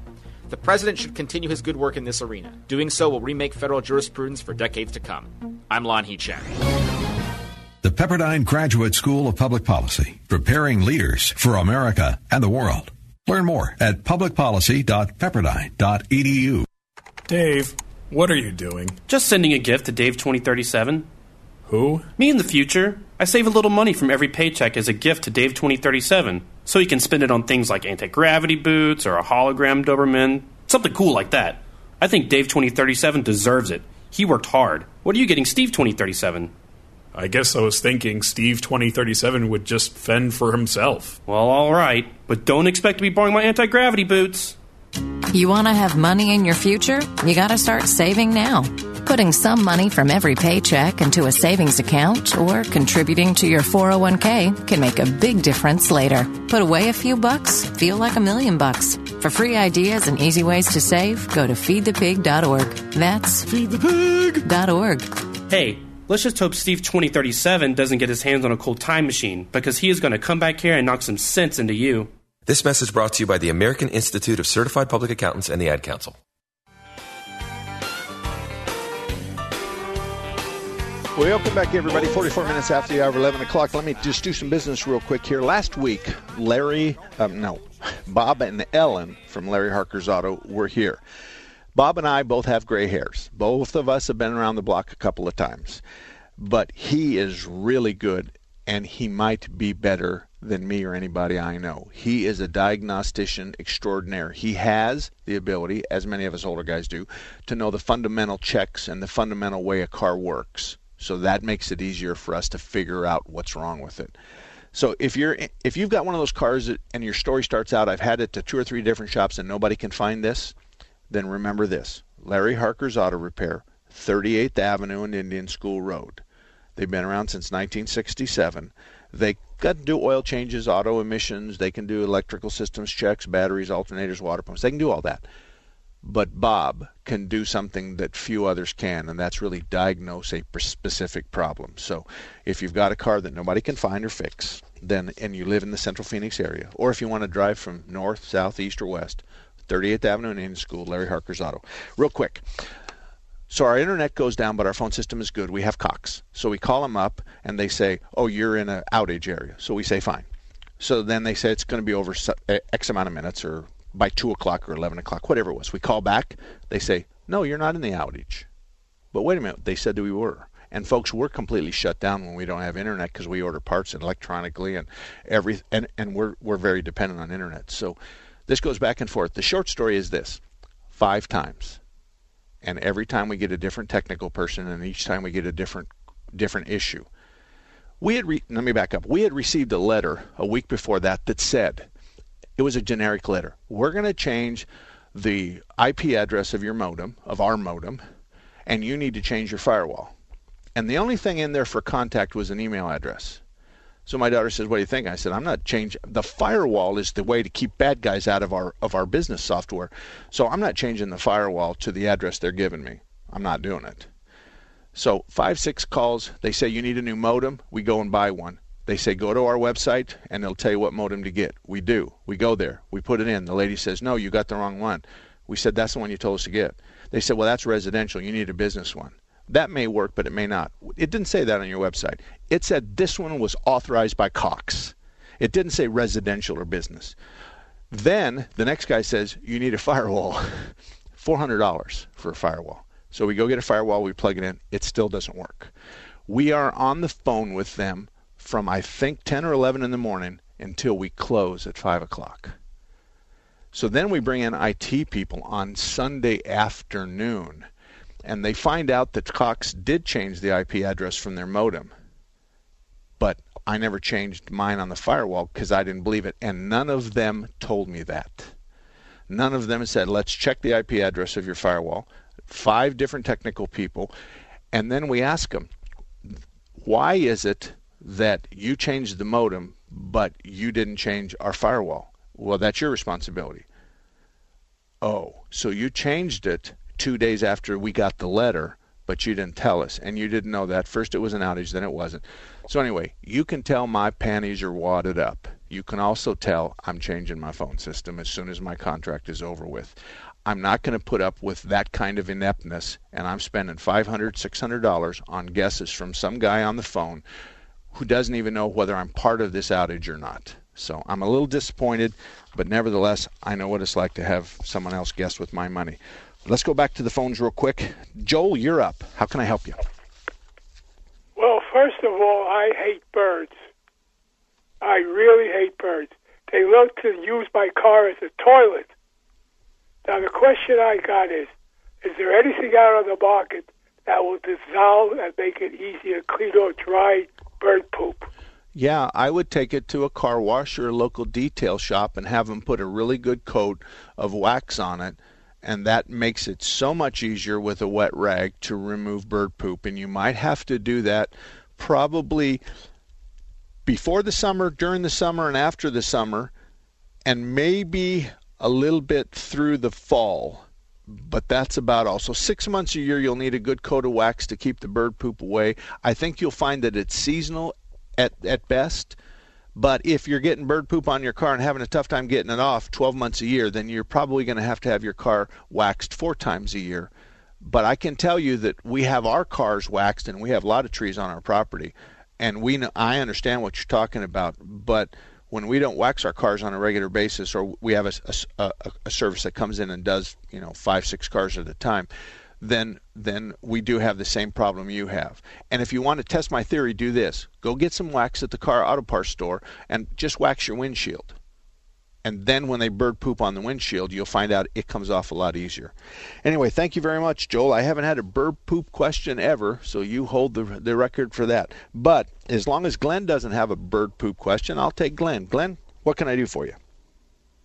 The president should continue his good work in this arena. Doing so will remake federal jurisprudence for decades to come. I'm Lanhee Chen. The Pepperdine Graduate School of Public Policy, preparing leaders for America and the world. Learn more at publicpolicy.pepperdine.edu. Dave, what are you doing? Just sending a gift to Dave 2037. Who? Me in the future. I save a little money from every paycheck as a gift to Dave 2037, so he can spend it on things like anti gravity boots or a hologram Doberman. Something cool like that. I think Dave 2037 deserves it. He worked hard. What are you getting Steve 2037? I guess I was thinking Steve 2037 would just fend for himself. Well, all right, but don't expect to be borrowing my anti gravity boots. You want to have money in your future? You got to start saving now. Putting some money from every paycheck into a savings account or contributing to your 401k can make a big difference later. Put away a few bucks, feel like a million bucks. For free ideas and easy ways to save, go to feedthepig.org. That's feedthepig.org. Hey, let's just hope Steve 2037 doesn't get his hands on a cool time machine because he is going to come back here and knock some sense into you. This message brought to you by the American Institute of Certified Public Accountants and the Ad Council. Welcome back, everybody. 44 minutes after the hour of 11 o'clock. Let me just do some business real quick here. Last week, Larry, um, no, Bob and Ellen from Larry Harker's Auto were here. Bob and I both have gray hairs. Both of us have been around the block a couple of times. But he is really good, and he might be better than me or anybody I know. He is a diagnostician extraordinaire. He has the ability, as many of us older guys do, to know the fundamental checks and the fundamental way a car works. So that makes it easier for us to figure out what's wrong with it. So if you're if you've got one of those cars and your story starts out, I've had it to two or three different shops and nobody can find this, then remember this: Larry Harker's Auto Repair, 38th Avenue and Indian School Road. They've been around since 1967. They to do oil changes, auto emissions. They can do electrical systems checks, batteries, alternators, water pumps. They can do all that. But Bob can do something that few others can, and that's really diagnose a specific problem. So if you've got a car that nobody can find or fix, then and you live in the Central Phoenix area, or if you want to drive from north, south, east, or west, 38th Avenue and Indian School, Larry Harker's Auto. Real quick. So our internet goes down, but our phone system is good. We have Cox. So we call them up, and they say, "Oh, you're in an outage area." So we say, "Fine." So then they say it's going to be over eh, X amount of minutes, or by 2 o'clock or 11 o'clock, whatever it was. We call back. They say, no, you're not in the outage. But wait a minute, they said that we were. And folks, we're completely shut down when we don't have internet because we order parts electronically and every and, and we're we're very dependent on internet. So this goes back and forth. The short story is this: five times, and every time we get a different technical person, and each time we get a different different issue. We had re- let me back up. We had received a letter a week before that that said it was a generic letter. We're going to change the IP address of your modem, of our modem, and you need to change your firewall. And the only thing in there for contact was an email address. So my daughter says, "What do you think?" I said, "I'm not changing. The firewall is the way to keep bad guys out of our of our business software. So I'm not changing the firewall to the address they're giving me. I'm not doing it." So five six calls. They say you need a new modem. We go and buy one. They say go to our website and they'll tell you what modem to get. We do. We go there. We put it in. The lady says, "No, you got the wrong one." We said, "That's the one you told us to get." They said, "Well, that's residential. You need a business one." That may work, but it may not. It didn't say that on your website. It said this one was authorized by Cox. It didn't say residential or business. Then the next guy says, "You need a firewall." $400 for a firewall. So we go get a firewall, we plug it in. It still doesn't work. We are on the phone with them from I think 10 or 11 in the morning until we close at 5 o'clock. So then we bring in IT people on Sunday afternoon, and they find out that Cox did change the IP address from their modem. But I never changed mine on the firewall because I didn't believe it, and none of them told me that. None of them said, let's check the IP address of your firewall. Five different technical people. And then we ask them, why is it that you changed the modem, but you didn't change our firewall. Well, that's your responsibility. Oh, so you changed it two days after we got the letter, but you didn't tell us, and you didn't know that. First it was an outage, then it wasn't. So, anyway, you can tell my panties are wadded up. You can also tell I'm changing my phone system as soon as my contract is over with. I'm not going to put up with that kind of ineptness, and I'm spending $500, $600 on guesses from some guy on the phone who doesn't even know whether I'm part of this outage or not. So I'm a little disappointed, but nevertheless, I know what it's like to have someone else guess with my money. Let's go back to the phones real quick. Joel, you're up. How can I help you? Well, first of all, I hate birds. I really hate birds. They love to use my car as a toilet. Now the question I got is: Is there anything out on the market that will dissolve and make it easier to clean or dry bird poop? Yeah, I would take it to a car wash or a local detail shop and have them put a really good coat of wax on it. And that makes it so much easier with a wet rag to remove bird poop. And you might have to do that probably before the summer, during the summer, and after the summer, and maybe a little bit through the fall. But that's about all. So, six months a year, you'll need a good coat of wax to keep the bird poop away. I think you'll find that it's seasonal at, at best. But if you're getting bird poop on your car and having a tough time getting it off 12 months a year, then you're probably going to have to have your car waxed four times a year. But I can tell you that we have our cars waxed and we have a lot of trees on our property. And we know, I understand what you're talking about, but when we don't wax our cars on a regular basis, or we have a, a, a service that comes in and does, you know, five, six cars at a time, then then we do have the same problem you have. And if you want to test my theory, do this: go get some wax at the car auto parts store and just wax your windshield. And then when they bird poop on the windshield, you'll find out it comes off a lot easier. Anyway, thank you very much, Joel. I haven't had a bird poop question ever, so you hold the the record for that. But as long as Glenn doesn't have a bird poop question, I'll take Glenn. Glenn, what can I do for you?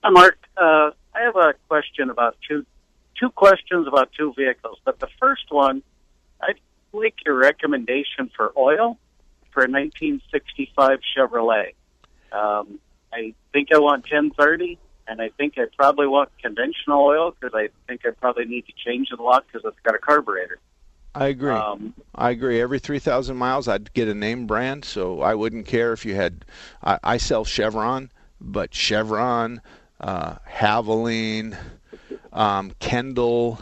Hi, Mark. Uh, I have a question about two two questions about two vehicles. But the first one, I'd like your recommendation for oil for a 1965 Chevrolet. Um, I think I want 1030, and I think I probably want conventional oil because I think I probably need to change it a lot because it's got a carburetor. I agree. Um, I agree. Every 3,000 miles, I'd get a name brand, so I wouldn't care if you had. I, I sell Chevron, but Chevron, uh, Havoline, um, Kendall,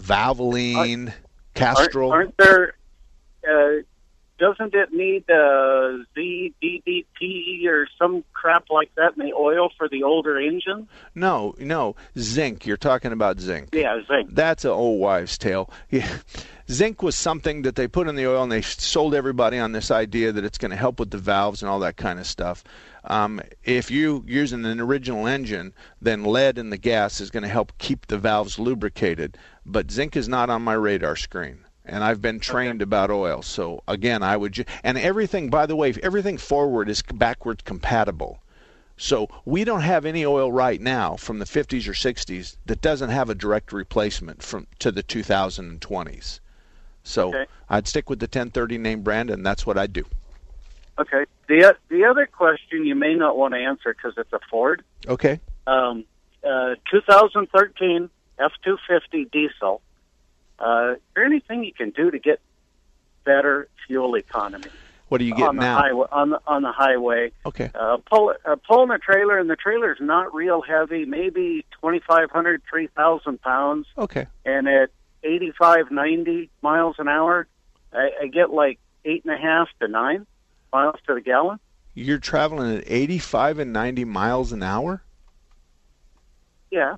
Valvoline, Castrol. Aren't, aren't there? Uh, doesn't it need uh, ZDDP or some crap like that in the oil for the older engine? No, no, zinc. You're talking about zinc. Yeah, zinc. That's an old wives' tale. Yeah. Zinc was something that they put in the oil, and they sold everybody on this idea that it's going to help with the valves and all that kind of stuff. Um, if you're using an original engine, then lead in the gas is going to help keep the valves lubricated. But zinc is not on my radar screen and I've been trained okay. about oil. So again, I would ju- and everything. By the way, everything forward is backwards compatible. So we don't have any oil right now from the 50s or 60s that doesn't have a direct replacement from to the 2020s. So okay. I'd stick with the 1030 name brand, and that's what I'd do. Okay. The the other question you may not want to answer because it's a Ford. Okay. Um, uh, 2013 F250 diesel. Uh, is there anything you can do to get better fuel economy? What are you getting on the now? Highway, on the on the highway. Okay. Uh, pull uh, pulling a trailer, and the trailer's not real heavy, maybe 2,500, 3,000 pounds. Okay. And at 85, 90 miles an hour, I, I get like eight and a half to nine miles to the gallon. You're traveling at 85 and 90 miles an hour? Yeah.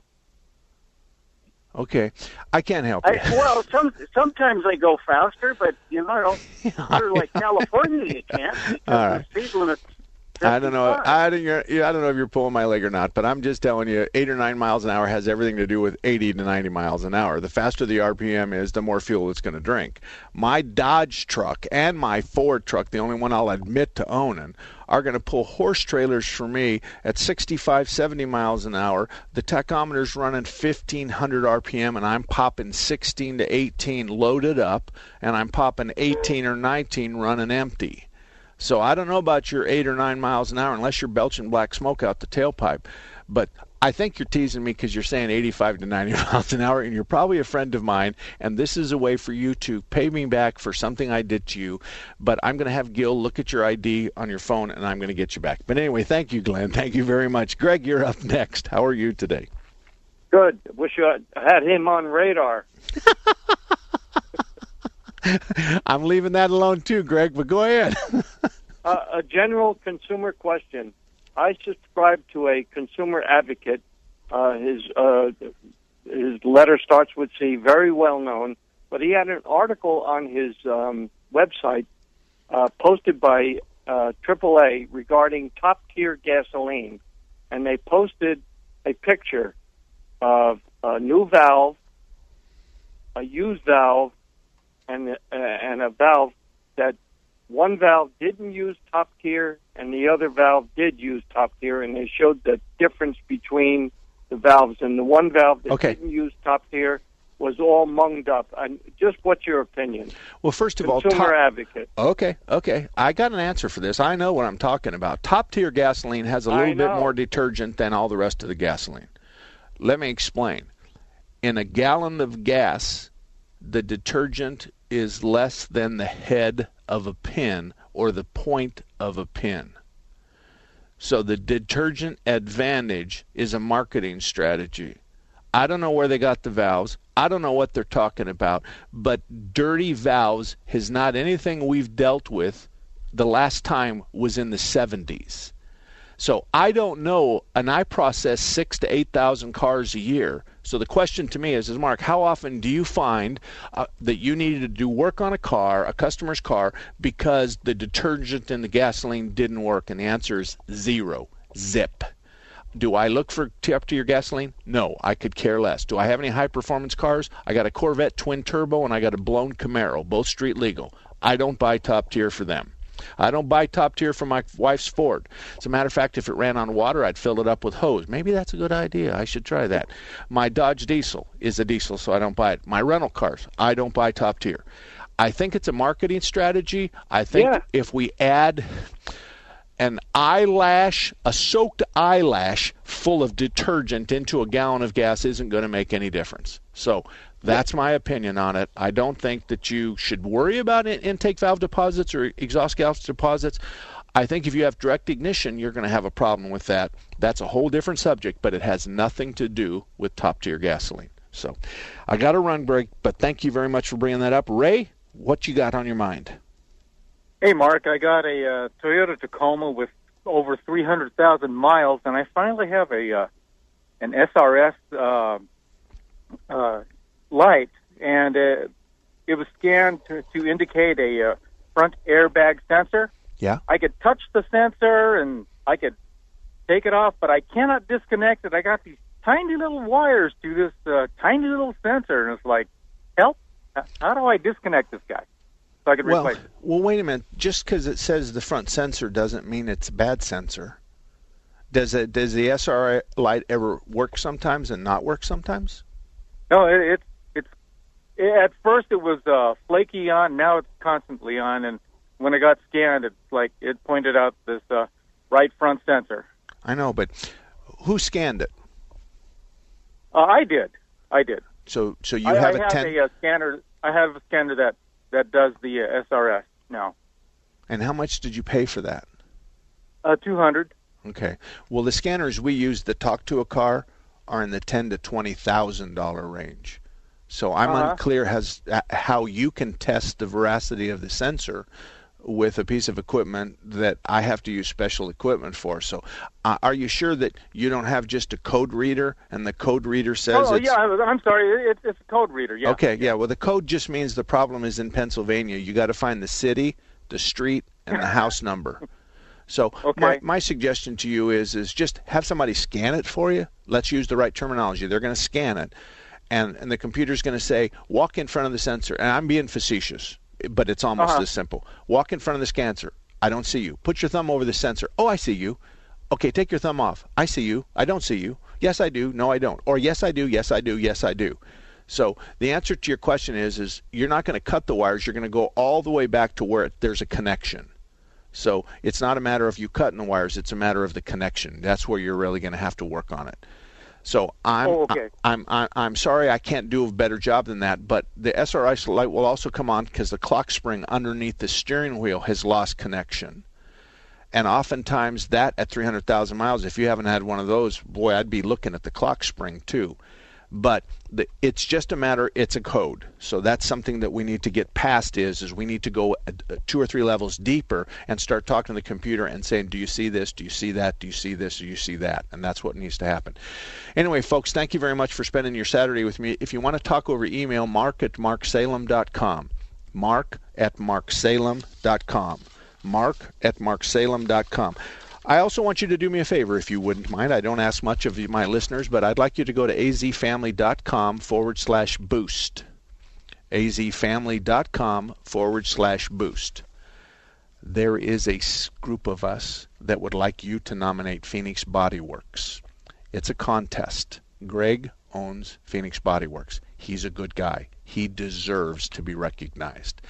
Okay, I can't help I, you. well, some sometimes they go faster, but you know, you're like California, you can't. because All right. The speed limit's I don't know. I don't. I don't know if you're pulling my leg or not, but I'm just telling you, eight or nine miles an hour has everything to do with 80 to 90 miles an hour. The faster the RPM is, the more fuel it's going to drink. My Dodge truck and my Ford truck, the only one I'll admit to owning, are going to pull horse trailers for me at 65, 70 miles an hour. The tachometer's running 1500 RPM, and I'm popping 16 to 18 loaded up, and I'm popping 18 or 19 running empty. So I don't know about your eight or nine miles an hour unless you're belching black smoke out the tailpipe. But I think you're teasing me because you're saying 85 to 90 miles an hour, and you're probably a friend of mine. And this is a way for you to pay me back for something I did to you. But I'm going to have Gil look at your ID on your phone, and I'm going to get you back. But anyway, thank you, Glenn. Thank you very much. Greg, you're up next. How are you today? Good. Wish you had- had him on radar. I'm leaving that alone too, Greg. But go ahead. Uh, a general consumer question. I subscribe to a consumer advocate. Uh, his uh, his letter starts with C, very well known. But he had an article on his um, website uh, posted by uh, AAA regarding top tier gasoline, and they posted a picture of a new valve, a used valve, and uh, and a valve that one valve didn't use top tier and the other valve did use top tier, and they showed the difference between the valves. And the one valve that Okay. didn't use top tier was all munged up. And just what's your opinion? Well, first of all, Consumer advocate. Okay, okay. I got an answer for this. I know what I'm talking about. Top tier gasoline has a little bit more detergent than all the rest of the gasoline. Let me explain. In a gallon of gas, the detergent is less than the head of a pin or the point of a pin. So the detergent advantage is a marketing strategy. I don't know where they got the valves. I don't know what they're talking about. But dirty valves is not anything we've dealt with. The last time was in the 70s. So I don't know, and I process six to eight thousand cars a year. So the question to me is, is Mark, how often do you find uh, that you needed to do work on a car, a customer's car, because the detergent in the gasoline didn't work? And the answer is zero, zip. Do I look for top tier gasoline? No, I could care less. Do I have any high performance cars? I got a Corvette twin turbo and I got a blown Camaro, both street legal. I don't buy top tier for them. I don't buy top tier for my wife's Ford. As a matter of fact, if it ran on water, I'd fill it up with hose. Maybe that's a good idea. I should try that. My Dodge diesel is a diesel, so I don't buy it. My rental cars, I don't buy top tier. I think it's a marketing strategy. I think Yeah. if we add an eyelash, a soaked eyelash full of detergent into a gallon of gas isn't going to make any difference. So that's my opinion on it. I don't think that you should worry about in- intake valve deposits or exhaust gas deposits. I think if you have direct ignition, you're going to have a problem with that. That's a whole different subject, but it has nothing to do with top tier gasoline. So I got a run break, but thank you very much for bringing that up. Ray, what you got on your mind? Hey, Mark, I got a uh, Toyota Tacoma with over 300,000 miles, and I finally have a uh, an SRS uh, uh, light, and uh, it was scanned to, to indicate a uh, front airbag sensor. Yeah. I could touch the sensor and I could take it off, but I cannot disconnect it. I got these tiny little wires to this uh, tiny little sensor, and it's like, help! How do I disconnect this guy so I can Well, replace it? well, wait a minute. Just because it says the front sensor doesn't mean it's a bad sensor. Does it? Does the SRI light ever work sometimes and not work sometimes? No, it, it it's it, at first it was uh, flaky on. Now it's constantly on, and when it got scanned, it's like it pointed out this uh, right front sensor. I know, but who scanned it? Uh, I did, I did. So, so you I, have I a have ten. a uh, scanner. I have a scanner that that does the uh, SRS now. And how much did you pay for that? Uh, two hundred. Okay. Well, the scanners we use that talk to a car are in the ten to twenty thousand dollar range. So I'm Uh-huh. unclear as uh, how you can test the veracity of the sensor with a piece of equipment that I have to use special equipment for. So, uh, are you sure that you don't have just a code reader and the code reader says Oh it's yeah, I'm sorry. It, it's a code reader. Yeah. Okay, yeah. Well, the code just means the problem is in Pennsylvania. You got to find the city, the street, and the house number. So my, my suggestion to you is is just have somebody scan it for you. Let's use the right terminology. They're going to scan it, and and the computer's going to say walk in front of the sensor. And I'm being facetious, but it's almost Uh-huh. as simple. Walk in front of the sensor. I don't see you. Put your thumb over the sensor. Oh, I see you. Okay, take your thumb off. I see you. I don't see you. Yes, I do. No, I don't. Or yes, I do. Yes, I do. Yes, I do. So the answer to your question is is you're not going to cut the wires. You're going to go all the way back to where it, there's a connection. So it's not a matter of you cutting the wires. It's a matter of the connection. That's where you're really going to have to work on it. So I'm Oh, okay. I'm, I'm I'm sorry I can't do a better job than that. But the SRI light will also come on because the clock spring underneath the steering wheel has lost connection. And oftentimes that at 300,000 miles, if you haven't had one of those, boy, I'd be looking at the clock spring too. But the, it's just a matter. It's a code. So that's something that we need to get past. Is is we need to go uh, uh, two or three levels deeper and start talking to the computer and saying, "Do you see this? Do you see that? Do you see this? Do you see that?" And that's what needs to happen. Anyway, folks, thank you very much for spending your Saturday with me. If you want to talk over email, mark at marksalem.com. Mark at marksalem.com. Mark at marksalem.com. I also want you to do me a favor, if you wouldn't mind. I don't ask much of my listeners, but I'd like you to go to azfamily.com forward slash boost. azfamily.com forward slash boost. There is a group of us that would like you to nominate Phoenix Body Works. It's a contest. Greg owns Phoenix Body Works. He's a good guy. He deserves to be recognized.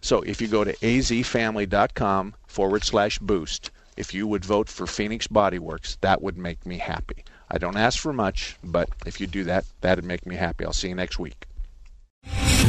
So if you go to azfamily.com forward slash boost, if you would vote for Phoenix Body Works, that would make me happy. I don't ask for much, but if you do that, that'd make me happy. I'll see you next week.